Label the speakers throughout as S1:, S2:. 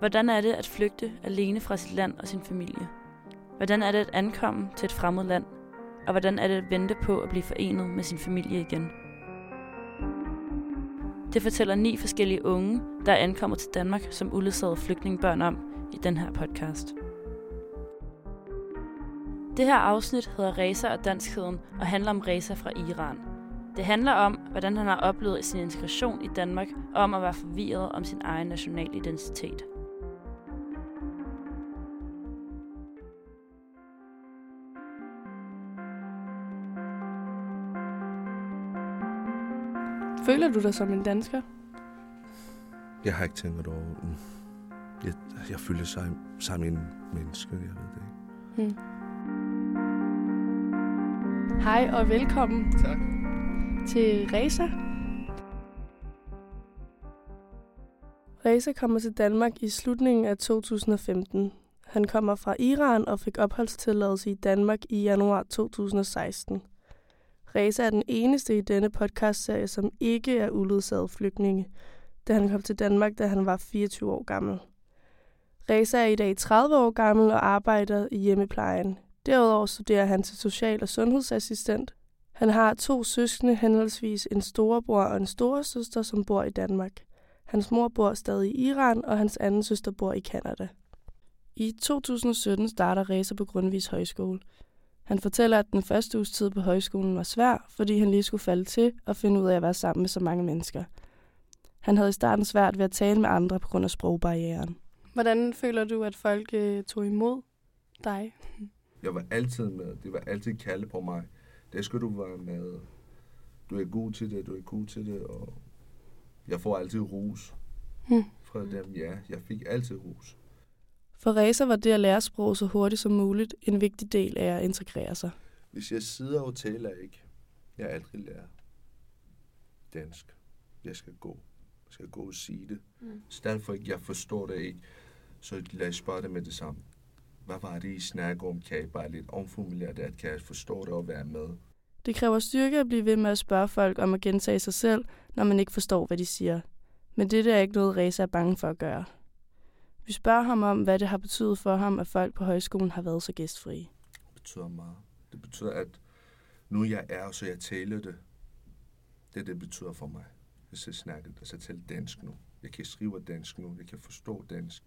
S1: Hvordan er det at flygte alene fra sit land og sin familie? Hvordan er det at ankomme til et fremmed land? Og hvordan er det at vente på at blive forenet med sin familie igen? Det fortæller ni forskellige unge, der er ankommet til Danmark som uledsagede flygtningebørn om i den her podcast. Det her afsnit hedder Reza og Danskheden og handler om Reza fra Iran. Det handler om, hvordan han har oplevet sin integration i Danmark og om at være forvirret om sin egen national identitet.
S2: Føler du dig som en dansker?
S3: Jeg har ikke tænkt over det. Jeg, jeg føler sig som en menneske, jeg ved det ikke.
S2: Hmm. Hej og velkommen
S3: Tak.
S2: til Reza. Reza kommer til Danmark i slutningen af 2015. Han kommer fra Iran og fik opholdstilladelse i Danmark i januar 2016. Reza er den eneste i denne podcastserie, som ikke er uledsaget flygtninge, da han kom til Danmark, da han var 24 år gammel. Reza er i dag 30 år gammel og arbejder i hjemmeplejen. Derudover studerer han til social- og sundhedsassistent. Han har to søskende, henholdsvis en storebror og en storesøster, som bor i Danmark. Hans mor bor stadig i Iran, og hans anden søster bor i Kanada. I 2017 starter Reza på Grundvis Højskole. Han fortæller, at den første uges tid på højskolen var svær, fordi han lige skulle falde til og finde ud af at være sammen med så mange mennesker. Han havde i starten svært ved at tale med andre på grund af sprogbarrieren. Hvordan føler du, at folk øh, tog imod dig?
S3: Jeg var altid med. Det var altid kalde på mig. Det skal du være med. Du er god til det, du er god til det, og jeg får altid ros
S2: Hmm.
S3: fra dem. Ja, jeg fik altid ros.
S2: For Reza var det at lære sprog så hurtigt som muligt en vigtig del af at integrere sig.
S3: Hvis jeg sidder og taler ikke, jeg aldrig lært dansk. Jeg skal gå. Jeg skal gå og sige det.
S2: Mm.
S3: Så derfor ikke, jeg forstår det ikke, så lad os spørge det med det samme. Hvad var det, I snakker om? Kan I bare lidt omformulere det, at kan jeg forstå det og være med?
S2: Det kræver styrke at blive ved med at spørge folk om at gentage sig selv, når man ikke forstår, hvad de siger. Men det er ikke noget, Reza er bange for at gøre. Vi spørger ham om, hvad det har betydet for ham, at folk på højskolen har været så gæstfrie.
S3: Det betyder meget. Det betyder, at nu jeg er, så jeg taler det. Det, det betyder for mig. Jeg skal snakke, altså tale dansk nu. Jeg kan skrive dansk nu. Jeg kan forstå dansk.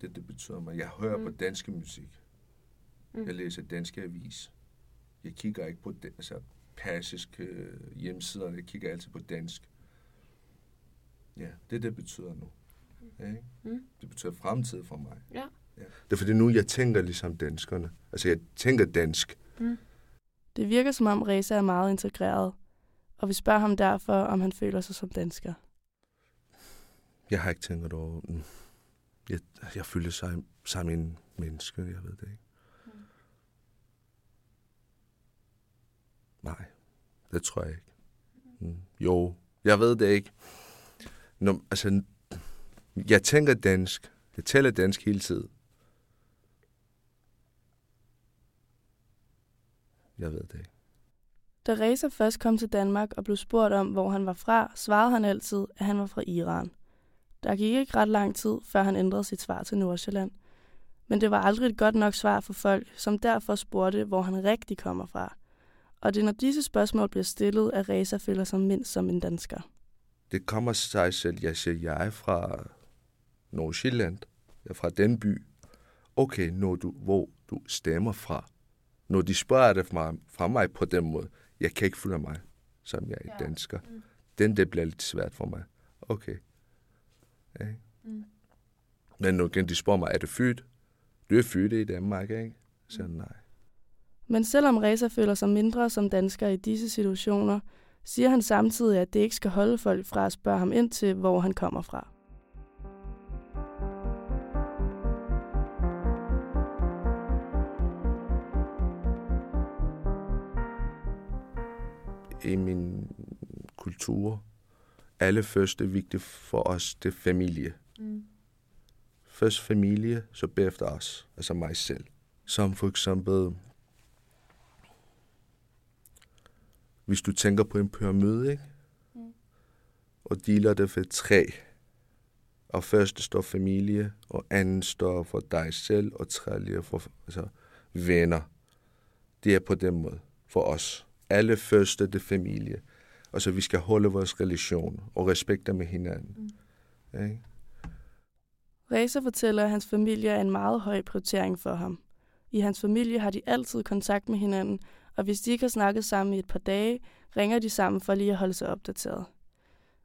S3: Det, det betyder mig. Jeg hører mm. på dansk musik. Mm. Jeg læser danske avis. Jeg kigger ikke på det, altså, persiske øh, hjemmesider. Jeg kigger altid på dansk. Ja, det det betyder nu. Ja, ikke?
S2: Mm.
S3: Det betyder fremtid for mig.
S2: Ja.
S3: Ja. Det er fordi nu, jeg tænker ligesom danskerne. Altså, jeg tænker dansk.
S2: Det virker som om Reza er meget integreret, og vi spørger ham derfor, om han føler sig som dansker.
S3: Jeg har ikke tænkt over det. Jeg, jeg føler sig som en menneske, jeg ved det ikke. Nej, det tror jeg ikke. Mm. Jo, jeg ved det ikke. Nå, altså, jeg tænker dansk. Jeg taler dansk hele tiden. Jeg ved det ikke.
S2: Da Reza først kom til Danmark og blev spurgt om, hvor han var fra, svarede han altid, at han var fra Iran. Der gik ikke ret lang tid, før han ændrede sit svar til Nordsjælland. Men det var aldrig et godt nok svar for folk, som derfor spurgte, hvor han rigtig kommer fra. Og det er, når disse spørgsmål bliver stillet, at Reza føler sig mindst som en dansker.
S3: det kommer sig selv. Jeg siger, jeg er fra Nordsjælland. Jeg er fra den by. Okay, når du, hvor du stemmer fra. Når de spørger det fra mig, fra mig på den måde, jeg kan ikke føle mig, som jeg er ja. dansker. Mm. Den, det bliver lidt svært for mig. Okay. Ja. Mm. Men nu kan de spørge mig, er du født? Du er født i Danmark, ikke? Så nej.
S2: Men selvom Reza føler sig mindre som dansker i disse situationer, siger han samtidig, at det ikke skal holde folk fra at spørge ham ind til, hvor han kommer fra.
S3: I min kultur, alle først er vigtigt for os, det er familie.
S2: Mm.
S3: Først familie, så bagefter os, altså mig selv. Som for eksempel, hvis du tænker på en pyramide, ikke?
S2: Mm.
S3: og deler det for tre, Og første står familie, og anden står for dig selv, og tredje for altså, venner. Det er på den måde for os. Alle første det familie. Og så vi skal holde vores relation og respekte med hinanden. Mm. Okay?
S2: Reza fortæller, at hans familie er en meget høj prioritering for ham. I hans familie har de altid kontakt med hinanden, og hvis de ikke har snakket sammen i et par dage, ringer de sammen for lige at holde sig opdateret.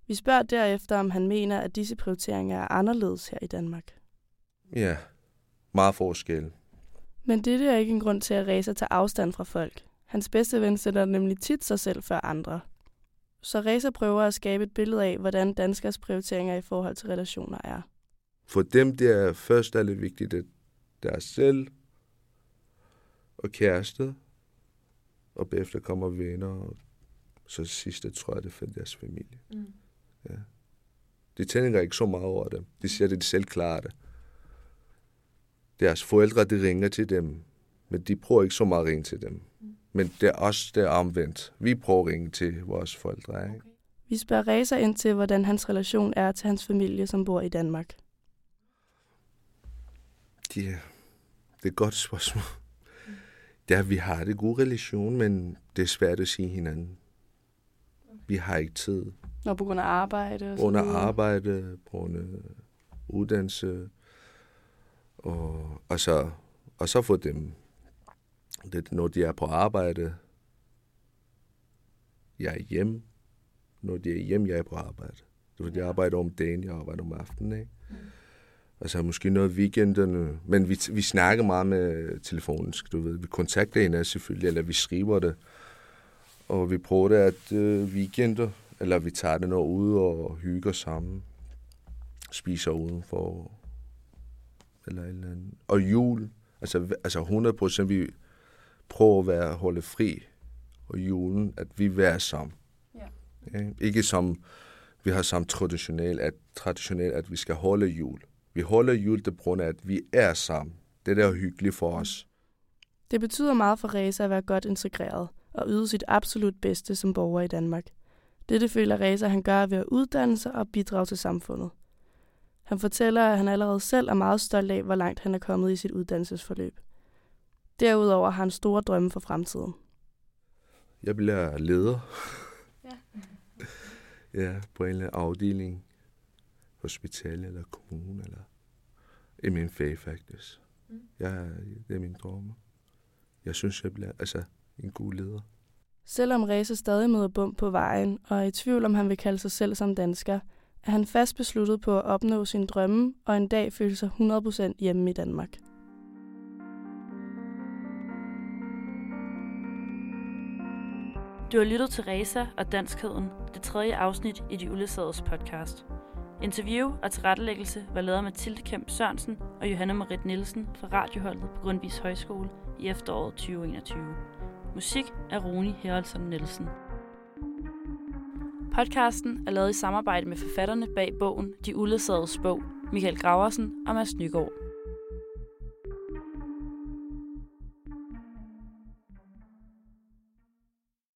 S2: Vi spørger derefter, om han mener, at disse prioriteringer er anderledes her i Danmark.
S3: Ja, meget forskel.
S2: Men det er ikke en grund til at Reza tager afstand fra folk. Hans bedste ven sætter nemlig tit sig selv før andre. Så Reza prøver at skabe et billede af, hvordan danskers prioriteringer i forhold til relationer er.
S3: For dem det er først alle vigtigt, at deres selv og kæreste, og bagefter kommer venner, og så sidste tror jeg, det er for deres familie. Mm. Ja. De tænker ikke så meget over dem. De siger, at de selv klarer det. Deres forældre, de ringer til dem, men de prøver ikke så meget at ringe til dem. Men det er også det er omvendt. Vi prøver at ringe til vores forældre. Ikke? Okay.
S2: Vi spørger Reza ind til, hvordan hans relation er til hans familie, som bor i Danmark.
S3: Ja, det er et godt spørgsmål. Er, vi har det gode relation, men det er svært at sige hinanden. Vi har ikke tid.
S2: Når på grund af arbejde?
S3: Og grund af arbejde, på grund af uddannelse. Og, og, så, og så få dem, det, når de er på arbejde, jeg er hjemme. Når de er hjemme, jeg er på arbejde. Det er, jeg arbejder om dagen, jeg arbejder om aftenen. Ikke? Mm. Altså måske noget weekenderne. Men vi, vi snakker meget med telefonen, du ved. Vi kontakter hinanden selvfølgelig, eller vi skriver det. Og vi prøver det at øh, weekender, eller vi tager det noget ud og hygger sammen. Spiser udenfor. Eller eller andet. Og jul. Altså, altså 100 procent, vi prøver at være, holde fri. Og julen, at vi være sammen. Ja. Ikke som vi har som traditionelt, at, traditionelt, at vi skal holde jul. Vi holder jul det grund af, at vi er sammen. Det er hyggeligt for os.
S2: Det betyder meget for Reza at være godt integreret og yde sit absolut bedste som borger i Danmark. Dette føler Reza, han gør ved at uddanne sig og bidrage til samfundet. Han fortæller, at han allerede selv er meget stolt af, hvor langt han er kommet i sit uddannelsesforløb. Derudover har han store drømme for fremtiden.
S3: Jeg bliver leder. Ja. ja, på en eller anden afdeling. Hospital eller kommune, eller i min fag faktisk. Mm. Ja, det er min drømme. Jeg synes, jeg bliver, altså, en god leder.
S2: Selvom Reza stadig møder bum på vejen og er i tvivl om han vil kalde sig selv som dansker, er han fast besluttet på at opnå sin drømme og en dag føle sig 100% hjemme i Danmark.
S1: Du har lyttet til Reza og Danskheden, det tredje afsnit i De Uledsagede podcast. Interview og tilrettelæggelse var lavet af Mathilde Kemp Sørensen og Johanne Marit Nielsen fra radioholdet på Grundvis Højskole i efteråret 2021. Musik af Roni Heroldsson Nielsen. Podcasten er lavet i samarbejde med forfatterne bag bogen De Uledsagede bog, Michael Graversen og Mads Nygaard.